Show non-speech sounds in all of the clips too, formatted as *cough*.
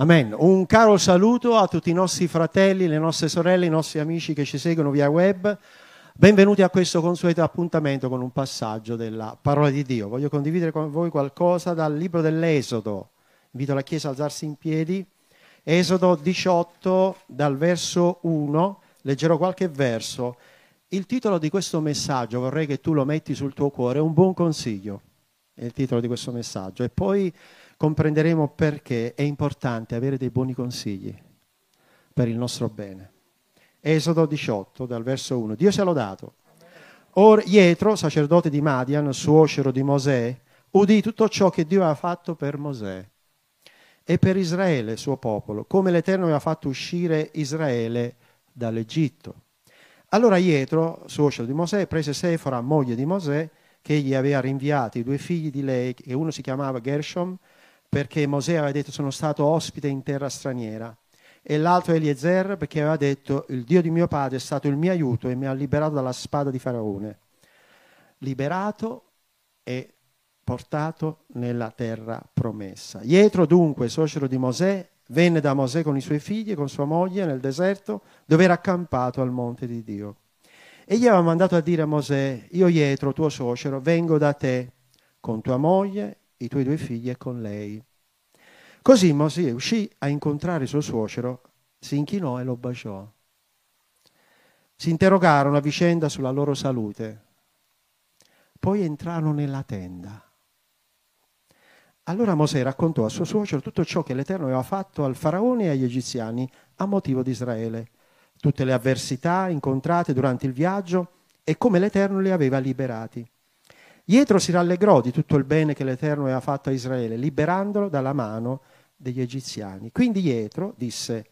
Amen. Un caro saluto a tutti i nostri fratelli, le nostre sorelle, i nostri amici che ci seguono via web. Benvenuti a questo consueto appuntamento con un passaggio della parola di Dio. Voglio condividere con voi qualcosa dal libro dell'Esodo. Invito la Chiesa a alzarsi in piedi. Esodo 18, dal verso 1, leggerò qualche verso. Il titolo di questo messaggio, vorrei che tu lo metti sul tuo cuore, è un buon consiglio. È il titolo di questo messaggio. E poi comprenderemo perché è importante avere dei buoni consigli per il nostro bene. Esodo 18, dal verso 1. Dio sia lodato. Or Ietro, sacerdote di Madian, suocero di Mosè, udì tutto ciò che Dio aveva fatto per Mosè e per Israele, suo popolo, come l'Eterno aveva fatto uscire Israele dall'Egitto. Allora Ietro, suocero di Mosè, prese Sefora, moglie di Mosè, che egli aveva rinviato i due figli di lei, e uno si chiamava Gershom perché Mosè aveva detto sono stato ospite in terra straniera e l'altro Eliezer perché aveva detto il Dio di mio padre è stato il mio aiuto e mi ha liberato dalla spada di Faraone. Liberato e portato nella terra promessa. Ietro dunque, suocero di Mosè, venne da Mosè con i suoi figli e con sua moglie nel deserto dove era accampato al monte di Dio. Egli aveva mandato a dire a Mosè, io Ietro, tuo suocero, vengo da te con tua moglie i tuoi due figli e con lei. Così Mosè uscì a incontrare suo suocero, si inchinò e lo baciò. Si interrogarono a vicenda sulla loro salute. Poi entrarono nella tenda. Allora Mosè raccontò a suo suocero tutto ciò che l'Eterno aveva fatto al faraone e agli egiziani a motivo di Israele, tutte le avversità incontrate durante il viaggio e come l'Eterno li aveva liberati. Ietro si rallegrò di tutto il bene che l'Eterno aveva fatto a Israele, liberandolo dalla mano degli egiziani. Quindi Ietro disse,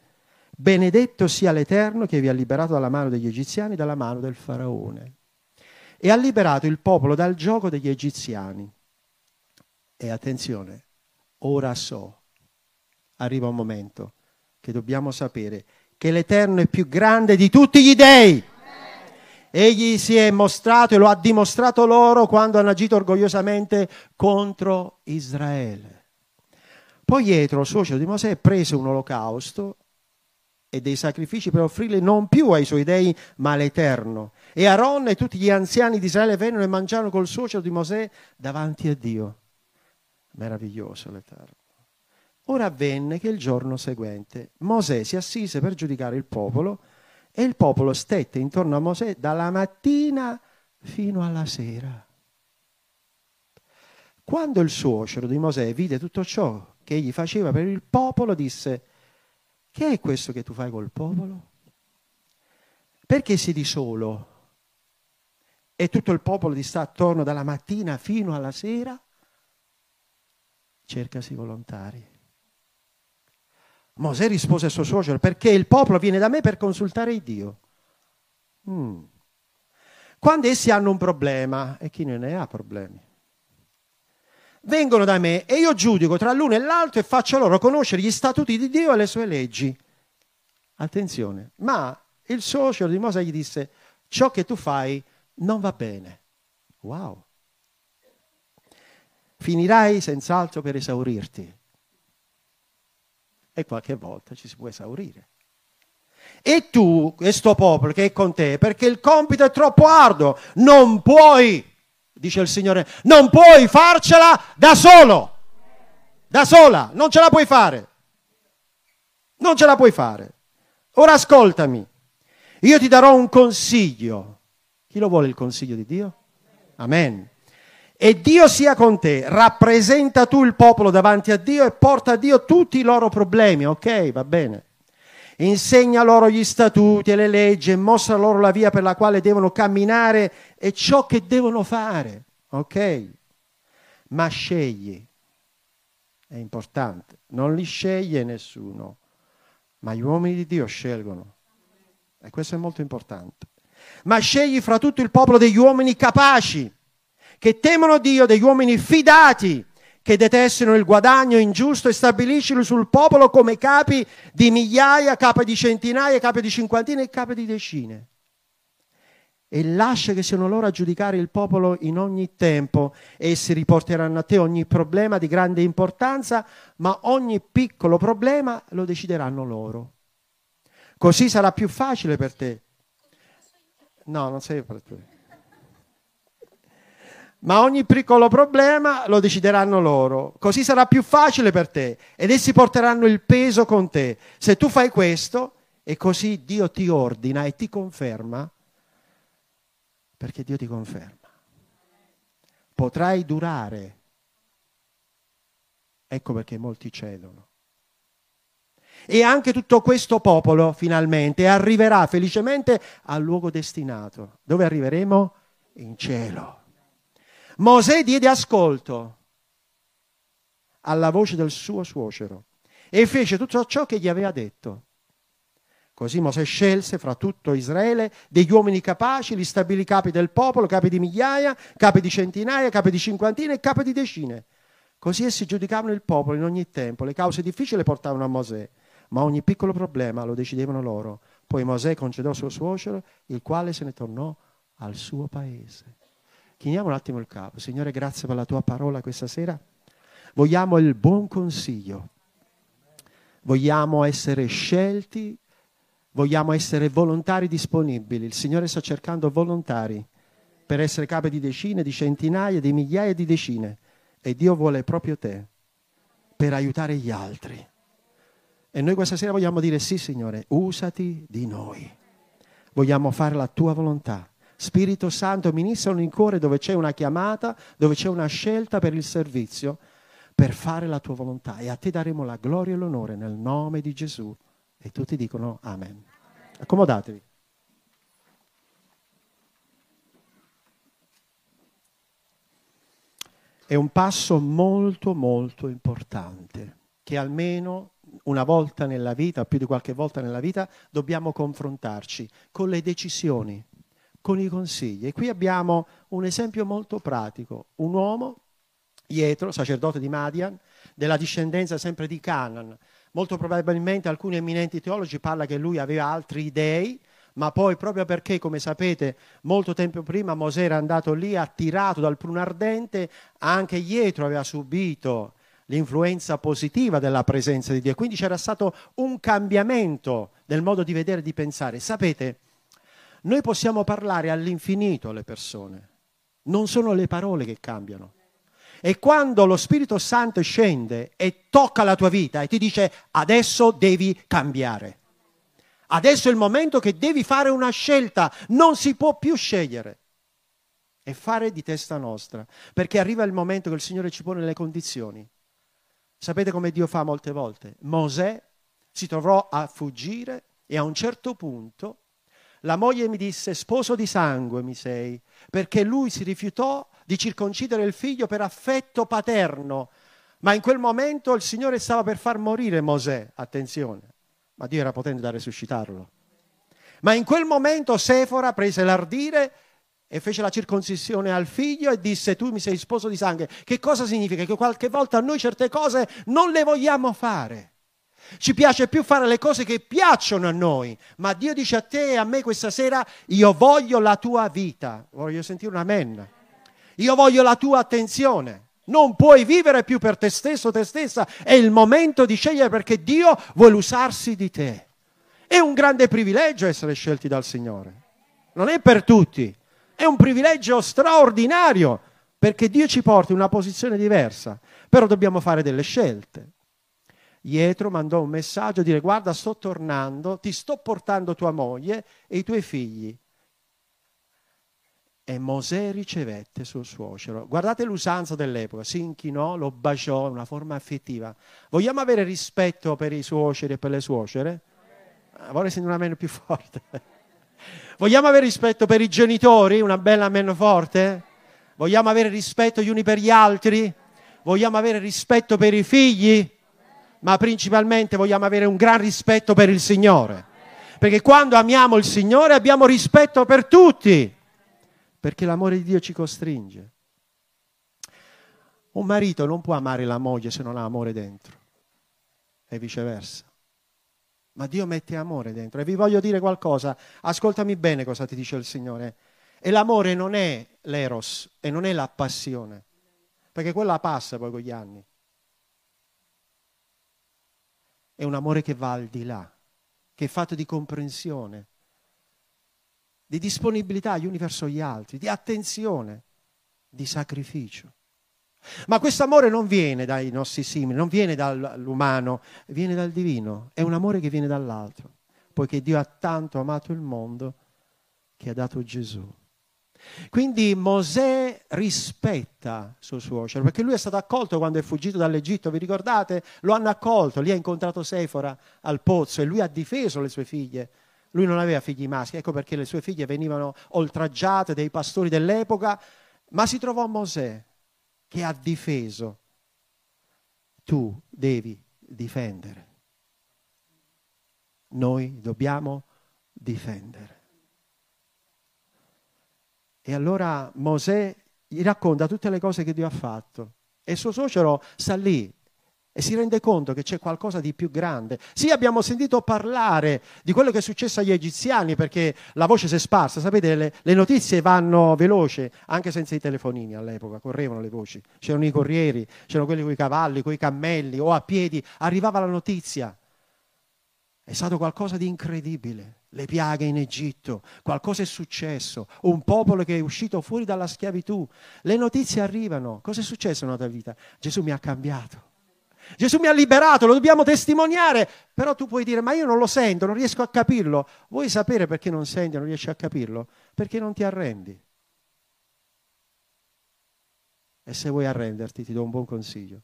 benedetto sia l'Eterno che vi ha liberato dalla mano degli egiziani, dalla mano del faraone. E ha liberato il popolo dal gioco degli egiziani. E attenzione, ora so, arriva un momento che dobbiamo sapere che l'Eterno è più grande di tutti gli dei. Egli si è mostrato e lo ha dimostrato loro quando hanno agito orgogliosamente contro Israele. Poi Pietro, suocero di Mosè, prese un olocausto e dei sacrifici per offrirli non più ai suoi dei, ma all'Eterno. E Aaron e tutti gli anziani di Israele vennero e mangiarono col suocero di Mosè davanti a Dio. Meraviglioso l'Eterno. Ora avvenne che il giorno seguente Mosè si assise per giudicare il popolo e il popolo stette intorno a Mosè dalla mattina fino alla sera. Quando il suocero di Mosè vide tutto ciò che egli faceva per il popolo, disse, che è questo che tu fai col popolo? Perché siedi solo e tutto il popolo ti sta attorno dalla mattina fino alla sera? Cercasi volontari. Mosè rispose al suo suocero, perché il popolo viene da me per consultare Dio. Mm. Quando essi hanno un problema, e chi non ne ha problemi, vengono da me e io giudico tra l'uno e l'altro e faccio loro conoscere gli statuti di Dio e le sue leggi. Attenzione, ma il suocero di Mosè gli disse, ciò che tu fai non va bene. Wow. Finirai senz'altro per esaurirti e qualche volta ci si può esaurire. E tu, questo popolo che è con te, perché il compito è troppo arduo, non puoi, dice il Signore, non puoi farcela da solo, da sola, non ce la puoi fare. Non ce la puoi fare. Ora ascoltami, io ti darò un consiglio. Chi lo vuole il consiglio di Dio? Amen e Dio sia con te, rappresenta tu il popolo davanti a Dio e porta a Dio tutti i loro problemi, ok? Va bene. Insegna loro gli statuti e le leggi e mostra loro la via per la quale devono camminare e ciò che devono fare, ok? Ma scegli, è importante, non li sceglie nessuno, ma gli uomini di Dio scelgono. E questo è molto importante. Ma scegli fra tutto il popolo degli uomini capaci che temono Dio, degli uomini fidati, che detestino il guadagno ingiusto e stabiliscilo sul popolo come capi di migliaia, capi di centinaia, capi di cinquantine e capi di decine. e lascia che siano loro a giudicare il popolo in ogni tempo. Essi riporteranno a te ogni problema di grande importanza, ma ogni piccolo problema lo decideranno loro. Così sarà più facile per te. No, non sei per te. Ma ogni piccolo problema lo decideranno loro. Così sarà più facile per te ed essi porteranno il peso con te. Se tu fai questo e così Dio ti ordina e ti conferma, perché Dio ti conferma. Potrai durare. Ecco perché molti cedono. E anche tutto questo popolo finalmente arriverà felicemente al luogo destinato. Dove arriveremo? In cielo. Mosè diede ascolto alla voce del suo suocero e fece tutto ciò che gli aveva detto. Così Mosè scelse fra tutto Israele degli uomini capaci, li stabilì capi del popolo, capi di migliaia, capi di centinaia, capi di cinquantine e capi di decine. Così essi giudicavano il popolo in ogni tempo. Le cause difficili le portavano a Mosè, ma ogni piccolo problema lo decidevano loro. Poi Mosè concedò suo suocero, il quale se ne tornò al suo paese. Chiniamo un attimo il capo. Signore, grazie per la tua parola questa sera. Vogliamo il buon consiglio. Vogliamo essere scelti Vogliamo essere volontari disponibili. Il Signore sta cercando volontari per essere capo di decine, di centinaia, di migliaia di decine. E Dio vuole proprio te per aiutare gli altri. E noi questa sera vogliamo dire sì, Signore, usati di noi. Vogliamo fare la tua volontà. Spirito Santo, ministrano in cuore dove c'è una chiamata, dove c'è una scelta per il servizio, per fare la tua volontà. E a te daremo la gloria e l'onore nel nome di Gesù. E tutti dicono Amen. Accomodatevi. È un passo molto molto importante che almeno una volta nella vita, più di qualche volta nella vita, dobbiamo confrontarci con le decisioni, con i consigli. E qui abbiamo un esempio molto pratico. Un uomo, Pietro, sacerdote di Madian, della discendenza sempre di Canaan, Molto probabilmente alcuni eminenti teologi parlano che lui aveva altri dei, ma poi proprio perché, come sapete, molto tempo prima Mosè era andato lì attirato dal pruno ardente, anche Dietro aveva subito l'influenza positiva della presenza di Dio. Quindi c'era stato un cambiamento del modo di vedere e di pensare. Sapete, noi possiamo parlare all'infinito alle persone, non sono le parole che cambiano. E quando lo Spirito Santo scende e tocca la tua vita e ti dice adesso devi cambiare. Adesso è il momento che devi fare una scelta, non si può più scegliere e fare di testa nostra, perché arriva il momento che il Signore ci pone le condizioni. Sapete come Dio fa molte volte? Mosè si trovò a fuggire e a un certo punto la moglie mi disse sposo di sangue mi sei, perché lui si rifiutò di circoncidere il figlio per affetto paterno. Ma in quel momento il Signore stava per far morire Mosè, attenzione, ma Dio era potente da resuscitarlo. Ma in quel momento Sefora prese l'ardire e fece la circoncisione al figlio e disse tu mi sei sposo di sangue. Che cosa significa? Che qualche volta noi certe cose non le vogliamo fare. Ci piace più fare le cose che piacciono a noi, ma Dio dice a te e a me questa sera, io voglio la tua vita. Voglio sentire un amen. Io voglio la tua attenzione. Non puoi vivere più per te stesso, te stessa. È il momento di scegliere perché Dio vuole usarsi di te. È un grande privilegio essere scelti dal Signore. Non è per tutti. È un privilegio straordinario perché Dio ci porta in una posizione diversa. Però dobbiamo fare delle scelte. Ietro mandò un messaggio a dire guarda sto tornando, ti sto portando tua moglie e i tuoi figli e Mosè ricevette suo suocero. Guardate l'usanza dell'epoca, si inchinò, lo baciò in una forma affettiva. Vogliamo avere rispetto per i suoceri e per le suocere? Ah, vorrei sentire una meno più forte. *laughs* Vogliamo avere rispetto per i genitori? Una bella meno forte? Vogliamo avere rispetto gli uni per gli altri? Vogliamo avere rispetto per i figli? Ma principalmente vogliamo avere un gran rispetto per il Signore. Perché quando amiamo il Signore abbiamo rispetto per tutti perché l'amore di Dio ci costringe. Un marito non può amare la moglie se non ha amore dentro e viceversa. Ma Dio mette amore dentro. E vi voglio dire qualcosa, ascoltami bene cosa ti dice il Signore. E l'amore non è l'eros e non è la passione, perché quella passa poi con gli anni. È un amore che va al di là, che è fatto di comprensione, di disponibilità agli uni verso gli altri, di attenzione, di sacrificio. Ma questo amore non viene dai nostri simili, non viene dall'umano, viene dal divino, è un amore che viene dall'altro, poiché Dio ha tanto amato il mondo che ha dato Gesù. Quindi Mosè rispetta suo suocero, perché lui è stato accolto quando è fuggito dall'Egitto, vi ricordate? Lo hanno accolto, lì ha incontrato Sefora al pozzo e lui ha difeso le sue figlie. Lui non aveva figli maschi, ecco perché le sue figlie venivano oltraggiate dai pastori dell'epoca, ma si trovò Mosè che ha difeso. Tu devi difendere. Noi dobbiamo difendere. E allora Mosè gli racconta tutte le cose che Dio ha fatto. E suo suocero sta lì e si rende conto che c'è qualcosa di più grande. Sì, abbiamo sentito parlare di quello che è successo agli egiziani perché la voce si è sparsa, sapete, le, le notizie vanno veloci, anche senza i telefonini all'epoca, correvano le voci, c'erano i corrieri, c'erano quelli con i cavalli, con i cammelli o a piedi, arrivava la notizia. È stato qualcosa di incredibile le piaghe in Egitto, qualcosa è successo, un popolo che è uscito fuori dalla schiavitù, le notizie arrivano, cosa è successo nella tua vita? Gesù mi ha cambiato. Gesù mi ha liberato, lo dobbiamo testimoniare, però tu puoi dire ma io non lo sento, non riesco a capirlo. Vuoi sapere perché non senti, non riesci a capirlo? Perché non ti arrendi. E se vuoi arrenderti ti do un buon consiglio.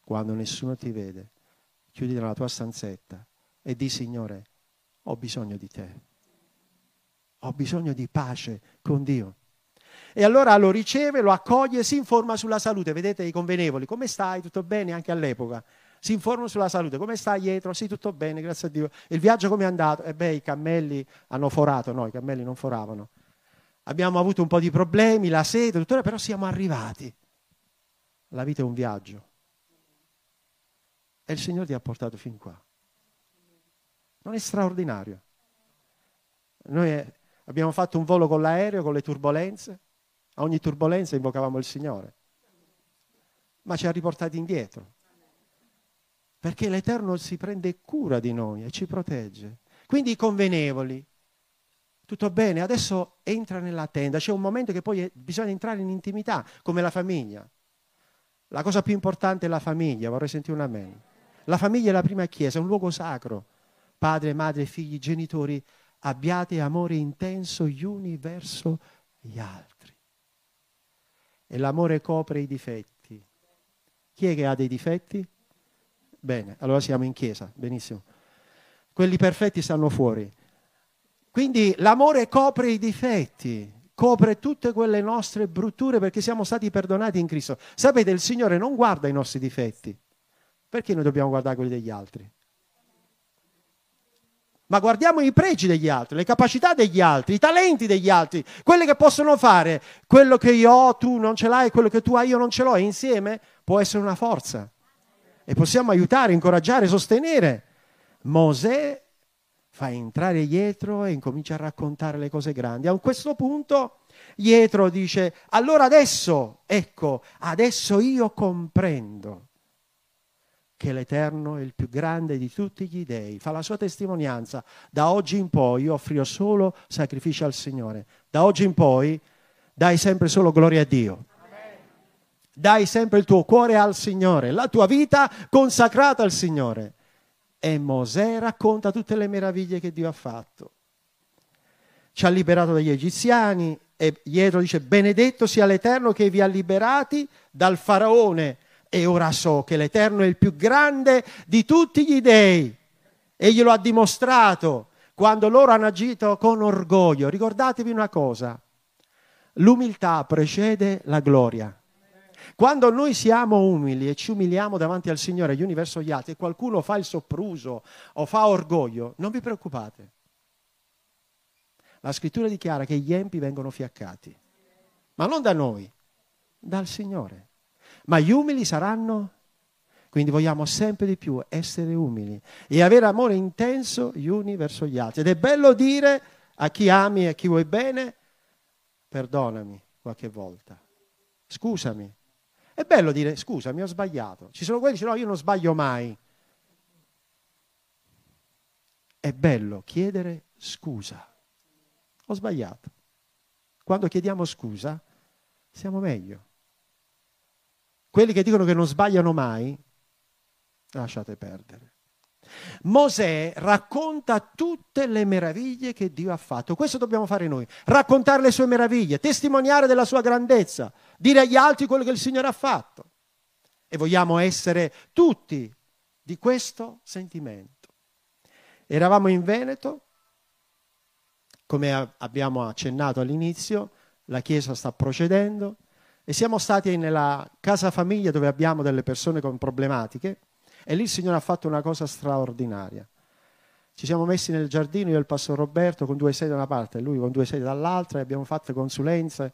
Quando nessuno ti vede, chiudi nella tua stanzetta e di Signore, ho bisogno di te, ho bisogno di pace con Dio. E allora lo riceve, lo accoglie, si informa sulla salute. Vedete i convenevoli, come stai? Tutto bene anche all'epoca? Si informano sulla salute, come stai dietro? Sì, tutto bene, grazie a Dio. Il viaggio come è andato? E eh beh, i cammelli hanno forato, no, i cammelli non foravano. Abbiamo avuto un po' di problemi, la sete, tuttora, però siamo arrivati. La vita è un viaggio. E il Signore ti ha portato fin qua. Non è straordinario. Noi eh, abbiamo fatto un volo con l'aereo, con le turbulenze. A ogni turbolenza invocavamo il Signore. Ma ci ha riportati indietro. Perché l'Eterno si prende cura di noi e ci protegge. Quindi i convenevoli, tutto bene, adesso entra nella tenda. C'è un momento che poi bisogna entrare in intimità, come la famiglia. La cosa più importante è la famiglia, vorrei sentire un amen. La famiglia è la prima chiesa, è un luogo sacro padre, madre, figli, genitori, abbiate amore intenso gli uni verso gli altri. E l'amore copre i difetti. Chi è che ha dei difetti? Bene, allora siamo in chiesa, benissimo. Quelli perfetti stanno fuori. Quindi l'amore copre i difetti, copre tutte quelle nostre brutture perché siamo stati perdonati in Cristo. Sapete, il Signore non guarda i nostri difetti. Perché noi dobbiamo guardare quelli degli altri? Ma guardiamo i pregi degli altri, le capacità degli altri, i talenti degli altri, quelli che possono fare. Quello che io ho, tu non ce l'hai, quello che tu hai, io non ce l'ho, e insieme può essere una forza. E possiamo aiutare, incoraggiare, sostenere. Mosè fa entrare Dietro e incomincia a raccontare le cose grandi. A questo punto Dietro dice, allora adesso, ecco, adesso io comprendo che l'Eterno è il più grande di tutti gli dei, fa la sua testimonianza. Da oggi in poi io offrirò solo sacrifici al Signore. Da oggi in poi dai sempre solo gloria a Dio. Dai sempre il tuo cuore al Signore, la tua vita consacrata al Signore. E Mosè racconta tutte le meraviglie che Dio ha fatto. Ci ha liberato dagli egiziani e dietro dice benedetto sia l'Eterno che vi ha liberati dal faraone e ora so che l'Eterno è il più grande di tutti gli dei. E glielo ha dimostrato quando loro hanno agito con orgoglio. Ricordatevi una cosa, l'umiltà precede la gloria. Quando noi siamo umili e ci umiliamo davanti al Signore, agli uni verso gli altri, e qualcuno fa il soppruso o fa orgoglio, non vi preoccupate. La scrittura dichiara che gli empi vengono fiaccati, ma non da noi, dal Signore ma gli umili saranno. Quindi vogliamo sempre di più essere umili e avere amore intenso gli uni verso gli altri. Ed è bello dire a chi ami e a chi vuoi bene, perdonami qualche volta, scusami. È bello dire scusami, ho sbagliato. Ci sono quelli che dicono no, io non sbaglio mai. È bello chiedere scusa. Ho sbagliato. Quando chiediamo scusa, siamo meglio. Quelli che dicono che non sbagliano mai, lasciate perdere. Mosè racconta tutte le meraviglie che Dio ha fatto. Questo dobbiamo fare noi, raccontare le sue meraviglie, testimoniare della sua grandezza, dire agli altri quello che il Signore ha fatto. E vogliamo essere tutti di questo sentimento. Eravamo in Veneto, come abbiamo accennato all'inizio, la Chiesa sta procedendo e siamo stati nella casa famiglia dove abbiamo delle persone con problematiche e lì il Signore ha fatto una cosa straordinaria. Ci siamo messi nel giardino io e il pastore Roberto con due sedie da una parte e lui con due sedie dall'altra e abbiamo fatto consulenze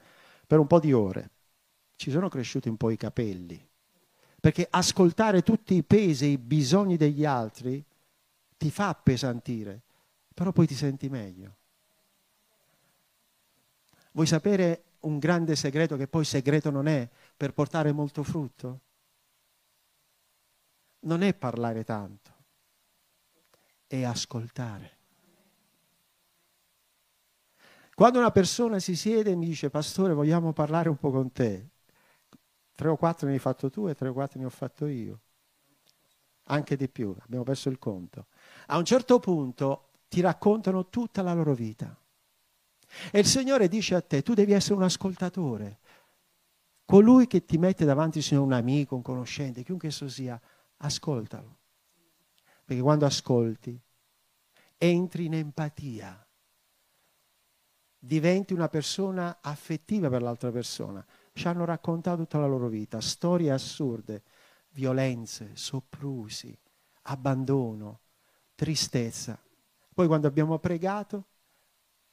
per un po' di ore. Ci sono cresciuti un po' i capelli, perché ascoltare tutti i pesi e i bisogni degli altri ti fa appesantire, però poi ti senti meglio. Vuoi sapere un grande segreto che poi segreto non è per portare molto frutto? non è parlare tanto, è ascoltare. Quando una persona si siede e mi dice, pastore, vogliamo parlare un po' con te, tre o quattro ne hai fatto tu e tre o quattro ne ho fatto io, anche di più, abbiamo perso il conto. A un certo punto ti raccontano tutta la loro vita. E il Signore dice a te, tu devi essere un ascoltatore. Colui che ti mette davanti, Signore, un amico, un conoscente, chiunque esso sia, ascoltalo. Perché quando ascolti, entri in empatia, diventi una persona affettiva per l'altra persona. Ci hanno raccontato tutta la loro vita, storie assurde, violenze, soprusi, abbandono, tristezza. Poi quando abbiamo pregato,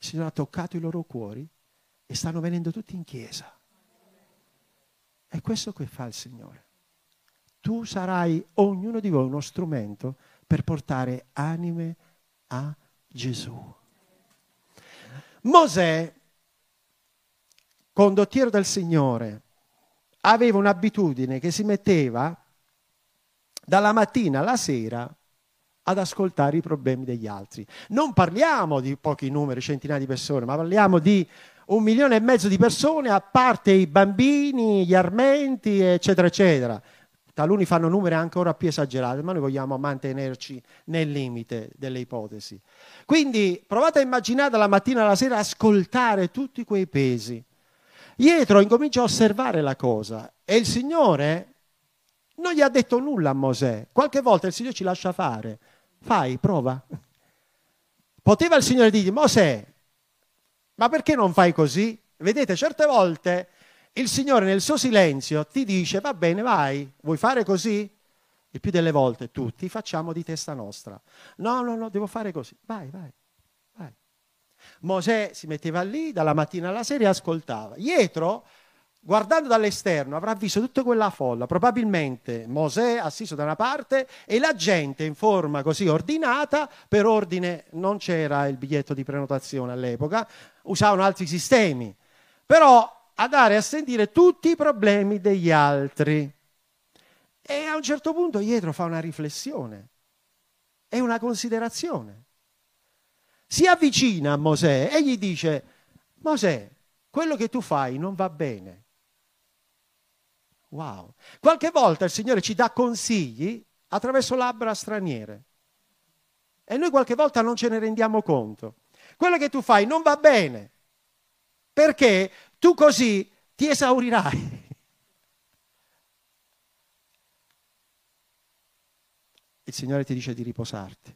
il Signore ha toccato i loro cuori e stanno venendo tutti in chiesa. È questo che fa il Signore tu sarai ognuno di voi uno strumento per portare anime a Gesù. Mosè, condottiero del Signore, aveva un'abitudine che si metteva dalla mattina alla sera ad ascoltare i problemi degli altri. Non parliamo di pochi numeri, centinaia di persone, ma parliamo di un milione e mezzo di persone, a parte i bambini, gli armenti, eccetera, eccetera. Taluni fanno numeri ancora più esagerati, ma noi vogliamo mantenerci nel limite delle ipotesi. Quindi provate a immaginare dalla mattina alla sera ascoltare tutti quei pesi. Pietro incomincia a osservare la cosa e il Signore non gli ha detto nulla a Mosè. Qualche volta il Signore ci lascia fare. Fai, prova. Poteva il Signore dire, Mosè, ma perché non fai così? Vedete, certe volte il Signore nel suo silenzio ti dice va bene, vai, vuoi fare così? Il più delle volte tutti facciamo di testa nostra. No, no, no, devo fare così. Vai, vai, vai. Mosè si metteva lì dalla mattina alla sera e ascoltava. Dietro, guardando dall'esterno, avrà visto tutta quella folla. Probabilmente Mosè assiso da una parte e la gente in forma così ordinata, per ordine non c'era il biglietto di prenotazione all'epoca, usavano altri sistemi. Però andare a sentire tutti i problemi degli altri. E a un certo punto dietro fa una riflessione e una considerazione. Si avvicina a Mosè e gli dice, Mosè, quello che tu fai non va bene. Wow. Qualche volta il Signore ci dà consigli attraverso labbra straniere. E noi qualche volta non ce ne rendiamo conto. Quello che tu fai non va bene. Perché tu così ti esaurirai. Il Signore ti dice di riposarti.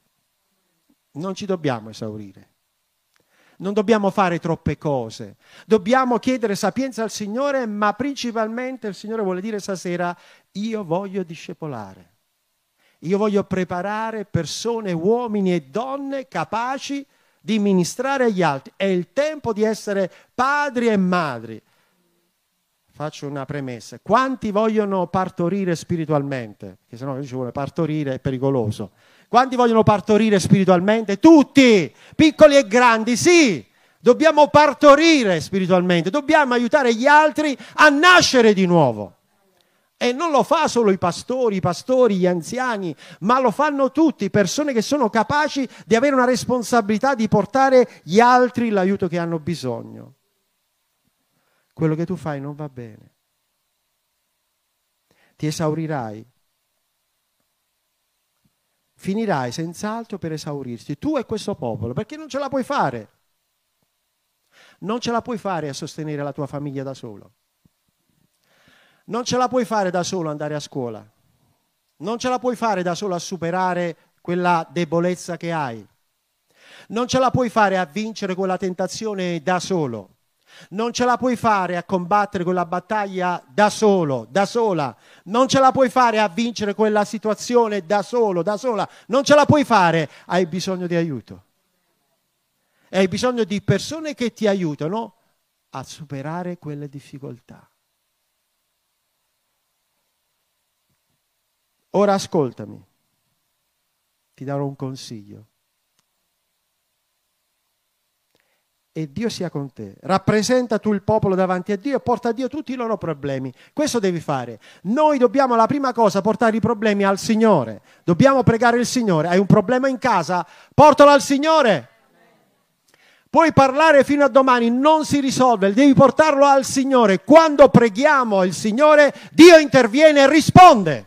Non ci dobbiamo esaurire. Non dobbiamo fare troppe cose. Dobbiamo chiedere sapienza al Signore, ma principalmente il Signore vuole dire stasera, io voglio discepolare. Io voglio preparare persone, uomini e donne capaci di ministrare agli altri. È il tempo di essere padri e madri. Faccio una premessa. Quanti vogliono partorire spiritualmente? Perché sennò ci vuole partorire è pericoloso. Quanti vogliono partorire spiritualmente? Tutti, piccoli e grandi, sì. Dobbiamo partorire spiritualmente, dobbiamo aiutare gli altri a nascere di nuovo. E non lo fa solo i pastori, i pastori, gli anziani, ma lo fanno tutti, persone che sono capaci di avere una responsabilità di portare gli altri l'aiuto che hanno bisogno. Quello che tu fai non va bene. Ti esaurirai. Finirai senz'altro per esaurirti, tu e questo popolo, perché non ce la puoi fare. Non ce la puoi fare a sostenere la tua famiglia da solo. Non ce la puoi fare da solo andare a scuola. Non ce la puoi fare da solo a superare quella debolezza che hai. Non ce la puoi fare a vincere quella tentazione da solo. Non ce la puoi fare a combattere quella battaglia da solo, da sola. Non ce la puoi fare a vincere quella situazione da solo, da sola. Non ce la puoi fare, hai bisogno di aiuto. Hai bisogno di persone che ti aiutano a superare quelle difficoltà. Ora ascoltami, ti darò un consiglio. E Dio sia con te. Rappresenta tu il popolo davanti a Dio e porta a Dio tutti i loro problemi. Questo devi fare. Noi dobbiamo la prima cosa portare i problemi al Signore. Dobbiamo pregare il Signore. Hai un problema in casa? Portalo al Signore. Puoi parlare fino a domani, non si risolve, devi portarlo al Signore. Quando preghiamo il Signore, Dio interviene e risponde.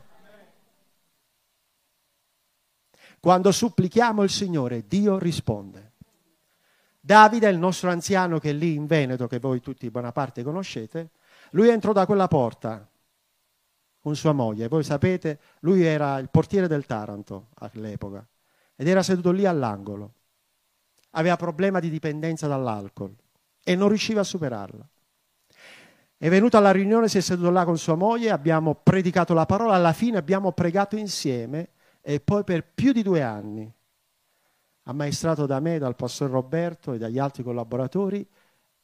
Quando supplichiamo il Signore, Dio risponde. Davide, il nostro anziano che è lì in Veneto, che voi tutti buona parte conoscete, lui entrò da quella porta con sua moglie. Voi sapete, lui era il portiere del Taranto all'epoca ed era seduto lì all'angolo. Aveva problema di dipendenza dall'alcol e non riusciva a superarla. È venuto alla riunione, si è seduto là con sua moglie, abbiamo predicato la parola, alla fine abbiamo pregato insieme e poi per più di due anni, ammaestrato da me, dal pastore Roberto e dagli altri collaboratori,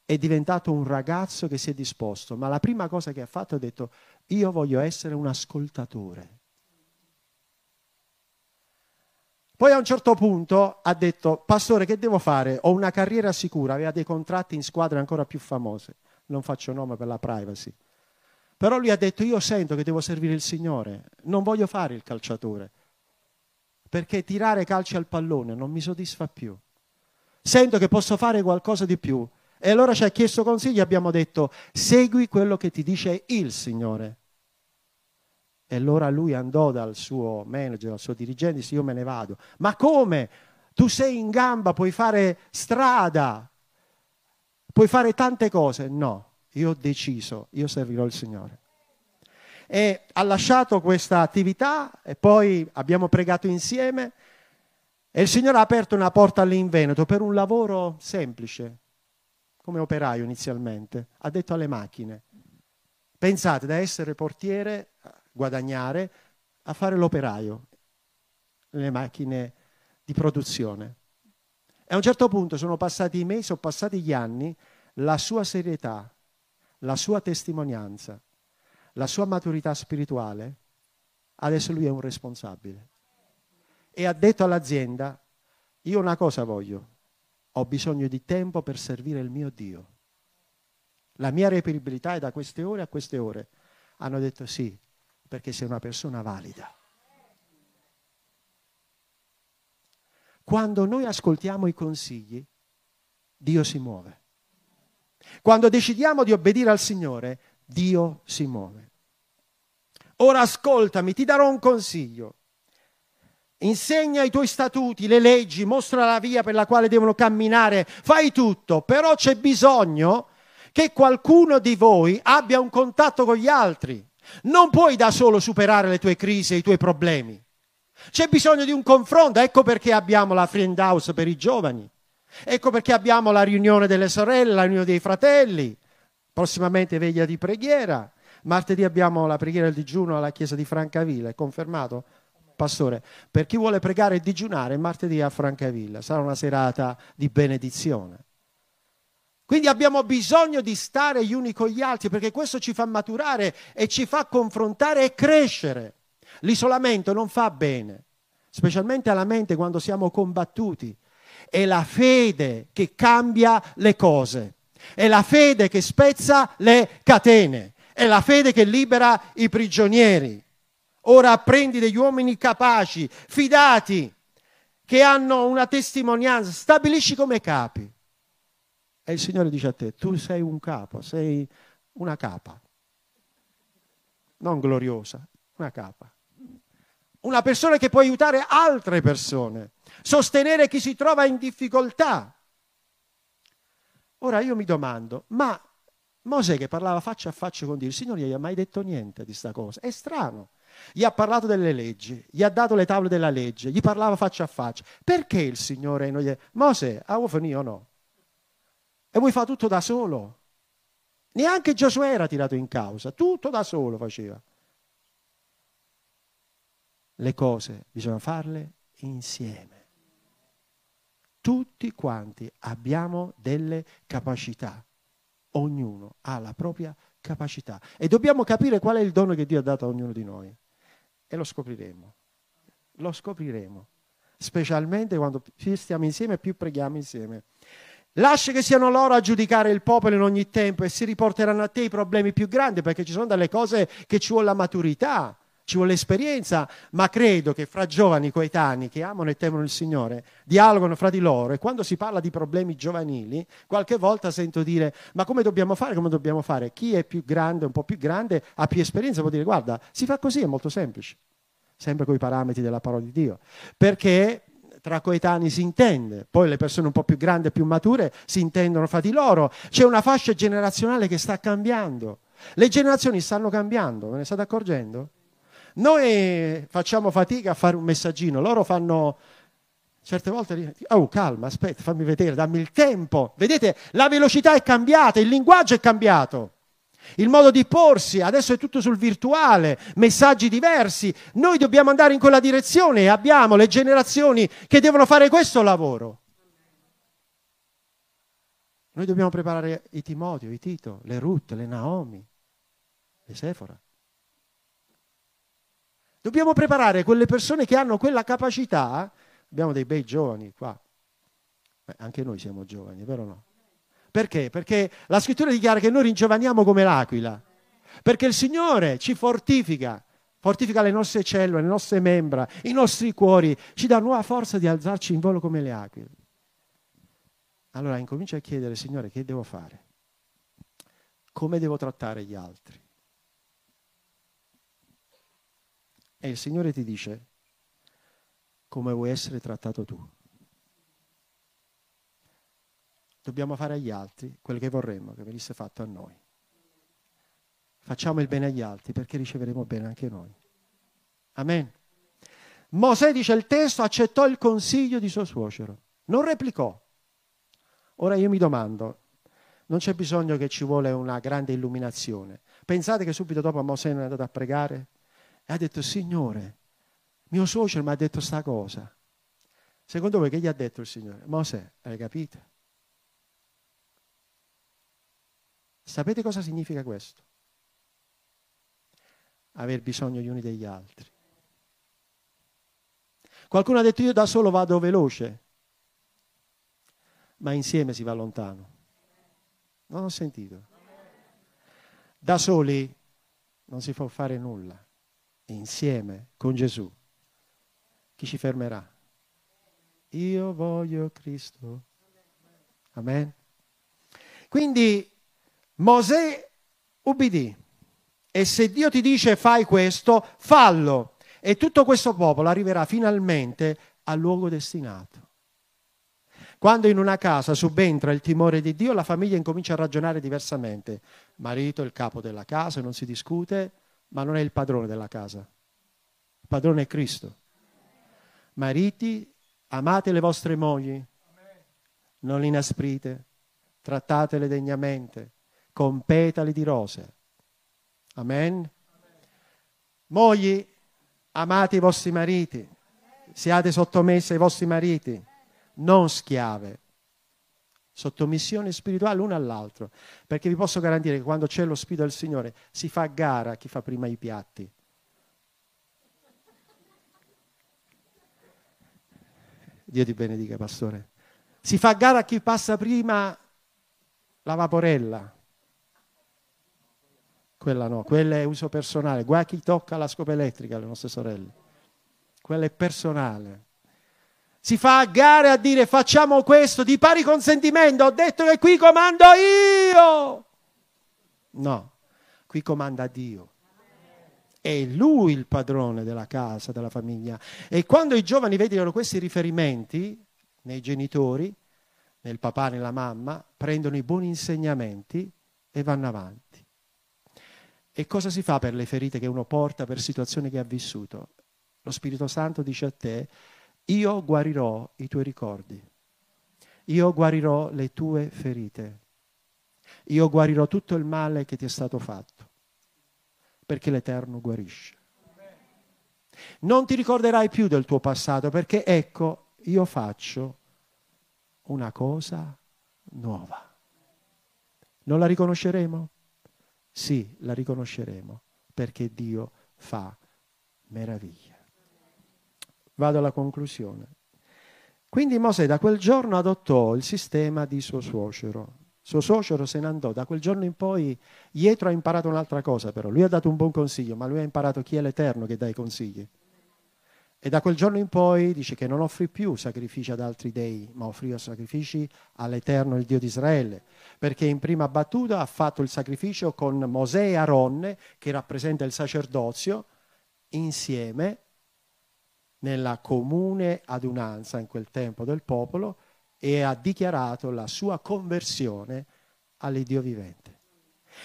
è diventato un ragazzo che si è disposto, ma la prima cosa che ha fatto è detto io voglio essere un ascoltatore. Poi a un certo punto ha detto, pastore che devo fare? Ho una carriera sicura, aveva dei contratti in squadre ancora più famose, non faccio nome per la privacy. Però lui ha detto, io sento che devo servire il Signore, non voglio fare il calciatore, perché tirare calci al pallone non mi soddisfa più. Sento che posso fare qualcosa di più. E allora ci ha chiesto consigli, abbiamo detto segui quello che ti dice il Signore. E allora lui andò dal suo manager, dal suo dirigente, disse io me ne vado. Ma come? Tu sei in gamba, puoi fare strada, puoi fare tante cose. No, io ho deciso, io servirò il Signore e ha lasciato questa attività e poi abbiamo pregato insieme e il Signore ha aperto una porta lì in Veneto per un lavoro semplice, come operaio inizialmente. Ha detto alle macchine, pensate da essere portiere, guadagnare, a fare l'operaio nelle macchine di produzione. E a un certo punto sono passati i mesi, sono passati gli anni, la sua serietà, la sua testimonianza la sua maturità spirituale, adesso lui è un responsabile. E ha detto all'azienda, io una cosa voglio, ho bisogno di tempo per servire il mio Dio. La mia reperibilità è da queste ore a queste ore. Hanno detto sì, perché sei una persona valida. Quando noi ascoltiamo i consigli, Dio si muove. Quando decidiamo di obbedire al Signore, Dio si muove. Ora ascoltami, ti darò un consiglio. Insegna i tuoi statuti, le leggi, mostra la via per la quale devono camminare, fai tutto, però c'è bisogno che qualcuno di voi abbia un contatto con gli altri. Non puoi da solo superare le tue crisi e i tuoi problemi. C'è bisogno di un confronto, ecco perché abbiamo la friend house per i giovani, ecco perché abbiamo la riunione delle sorelle, la riunione dei fratelli, prossimamente veglia di preghiera. Martedì abbiamo la preghiera del digiuno alla chiesa di Francavilla, è confermato? Pastore, per chi vuole pregare e digiunare, martedì a Francavilla sarà una serata di benedizione. Quindi abbiamo bisogno di stare gli uni con gli altri perché questo ci fa maturare e ci fa confrontare e crescere. L'isolamento non fa bene, specialmente alla mente quando siamo combattuti È la fede che cambia le cose. È la fede che spezza le catene. È la fede che libera i prigionieri. Ora apprendi degli uomini capaci, fidati, che hanno una testimonianza, stabilisci come capi. E il Signore dice a te, tu sei un capo, sei una capa, non gloriosa, una capa. Una persona che può aiutare altre persone, sostenere chi si trova in difficoltà. Ora io mi domando, ma Mosè che parlava faccia a faccia con Dio, il Signore gli ha mai detto niente di questa cosa? È strano. Gli ha parlato delle leggi, gli ha dato le tavole della legge, gli parlava faccia a faccia. Perché il Signore non gli ha... Mosè, a vuoi o no? E vuoi fare tutto da solo? Neanche Giosuè era tirato in causa, tutto da solo faceva. Le cose bisogna farle insieme. Tutti quanti abbiamo delle capacità, ognuno ha la propria capacità. E dobbiamo capire qual è il dono che Dio ha dato a ognuno di noi. E lo scopriremo. Lo scopriremo, specialmente quando più stiamo insieme e più preghiamo insieme. Lascia che siano loro a giudicare il popolo in ogni tempo e si riporteranno a te i problemi più grandi perché ci sono delle cose che ci vuole la maturità, ci vuole l'esperienza, ma credo che fra giovani coetanei che amano e temono il Signore dialogano fra di loro e quando si parla di problemi giovanili, qualche volta sento dire ma come dobbiamo fare, come dobbiamo fare? Chi è più grande, un po' più grande, ha più esperienza, può dire guarda, si fa così, è molto semplice, sempre con i parametri della parola di Dio, perché tra coetanei si intende, poi le persone un po' più grandi e più mature si intendono fra di loro, c'è una fascia generazionale che sta cambiando, le generazioni stanno cambiando, ve ne state accorgendo? Noi facciamo fatica a fare un messaggino, loro fanno certe volte, oh calma, aspetta, fammi vedere, dammi il tempo. Vedete, la velocità è cambiata, il linguaggio è cambiato. Il modo di porsi, adesso è tutto sul virtuale, messaggi diversi. Noi dobbiamo andare in quella direzione e abbiamo le generazioni che devono fare questo lavoro. Noi dobbiamo preparare i Timoteo, i Tito, le Ruth, le Naomi, le Sefora. Dobbiamo preparare quelle persone che hanno quella capacità. Abbiamo dei bei giovani qua. Beh, anche noi siamo giovani, o no? Perché? Perché la scrittura dichiara che noi ringiovaniamo come l'aquila. Perché il Signore ci fortifica, fortifica le nostre cellule, le nostre membra, i nostri cuori, ci dà nuova forza di alzarci in volo come le aquile. Allora incomincia a chiedere, Signore, che devo fare? Come devo trattare gli altri? E il Signore ti dice come vuoi essere trattato tu. Dobbiamo fare agli altri quello che vorremmo che venisse fatto a noi. Facciamo il bene agli altri perché riceveremo bene anche noi. Amen. Mosè dice il testo accettò il consiglio di suo suocero, non replicò. Ora io mi domando, non c'è bisogno che ci vuole una grande illuminazione. Pensate che subito dopo Mosè non è andato a pregare? E ha detto, Signore, mio suocero mi ha detto sta cosa. Secondo voi che gli ha detto il Signore? Mosè, hai capito? Sapete cosa significa questo? Aver bisogno gli uni degli altri. Qualcuno ha detto io da solo vado veloce, ma insieme si va lontano. Non ho sentito. Da soli non si può fare nulla insieme con Gesù, chi ci fermerà? Io voglio Cristo. Amen. Quindi Mosè ubbidì. E se Dio ti dice fai questo, fallo. E tutto questo popolo arriverà finalmente al luogo destinato. Quando in una casa subentra il timore di Dio, la famiglia incomincia a ragionare diversamente. Marito il capo della casa, non si discute, ma non è il padrone della casa. Il padrone è Cristo. Mariti, amate le vostre mogli, non le inasprite, trattatele degnamente, con petali di rose. Amen. Mogli, amate i vostri mariti, siate sottomesse ai vostri mariti, non schiave. Sottomissione spirituale l'uno all'altro, perché vi posso garantire che quando c'è lo Spirito del Signore si fa gara chi fa prima i piatti. Dio ti benedica, pastore. Si fa gara a chi passa prima la vaporella. Quella no, quella è uso personale. Guarda chi tocca la scopa elettrica alle nostre sorelle. Quella è personale. Si fa a gare a dire facciamo questo di pari consentimento. Ho detto che qui comando io. No, qui comanda Dio. È lui il padrone della casa, della famiglia. E quando i giovani vedono questi riferimenti nei genitori, nel papà, nella mamma, prendono i buoni insegnamenti e vanno avanti. E cosa si fa per le ferite che uno porta per situazioni che ha vissuto? Lo Spirito Santo dice a te, io guarirò i tuoi ricordi, io guarirò le tue ferite, io guarirò tutto il male che ti è stato fatto, perché l'Eterno guarisce. Non ti ricorderai più del tuo passato, perché ecco, io faccio una cosa nuova. Non la riconosceremo? Sì, la riconosceremo, perché Dio fa meraviglia. Vado alla conclusione. Quindi Mosè da quel giorno adottò il sistema di suo suocero. Suo suocero se ne andò. Da quel giorno in poi Ietro ha imparato un'altra cosa però. Lui ha dato un buon consiglio, ma lui ha imparato chi è l'Eterno che dà i consigli. E da quel giorno in poi dice che non offrì più sacrifici ad altri dei, ma offrì sacrifici all'Eterno, il Dio di Israele, perché in prima battuta ha fatto il sacrificio con Mosè e Aronne, che rappresenta il sacerdozio, insieme nella comune adunanza in quel tempo del popolo e ha dichiarato la sua conversione all'Iddio vivente.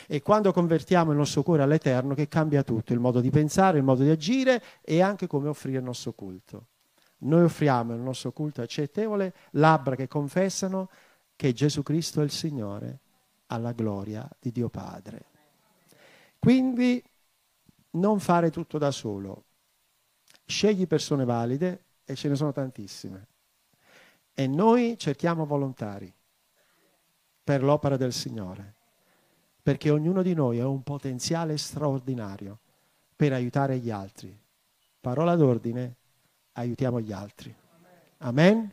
E quando convertiamo il nostro cuore all'Eterno, che cambia tutto, il modo di pensare, il modo di agire e anche come offrire il nostro culto. Noi offriamo il nostro culto accettevole, labbra che confessano che Gesù Cristo è il Signore, alla gloria di Dio Padre. Quindi non fare tutto da solo, scegli persone valide e ce ne sono tantissime. E noi cerchiamo volontari per l'opera del Signore, perché ognuno di noi ha un potenziale straordinario per aiutare gli altri. Parola d'ordine, aiutiamo gli altri. Amen.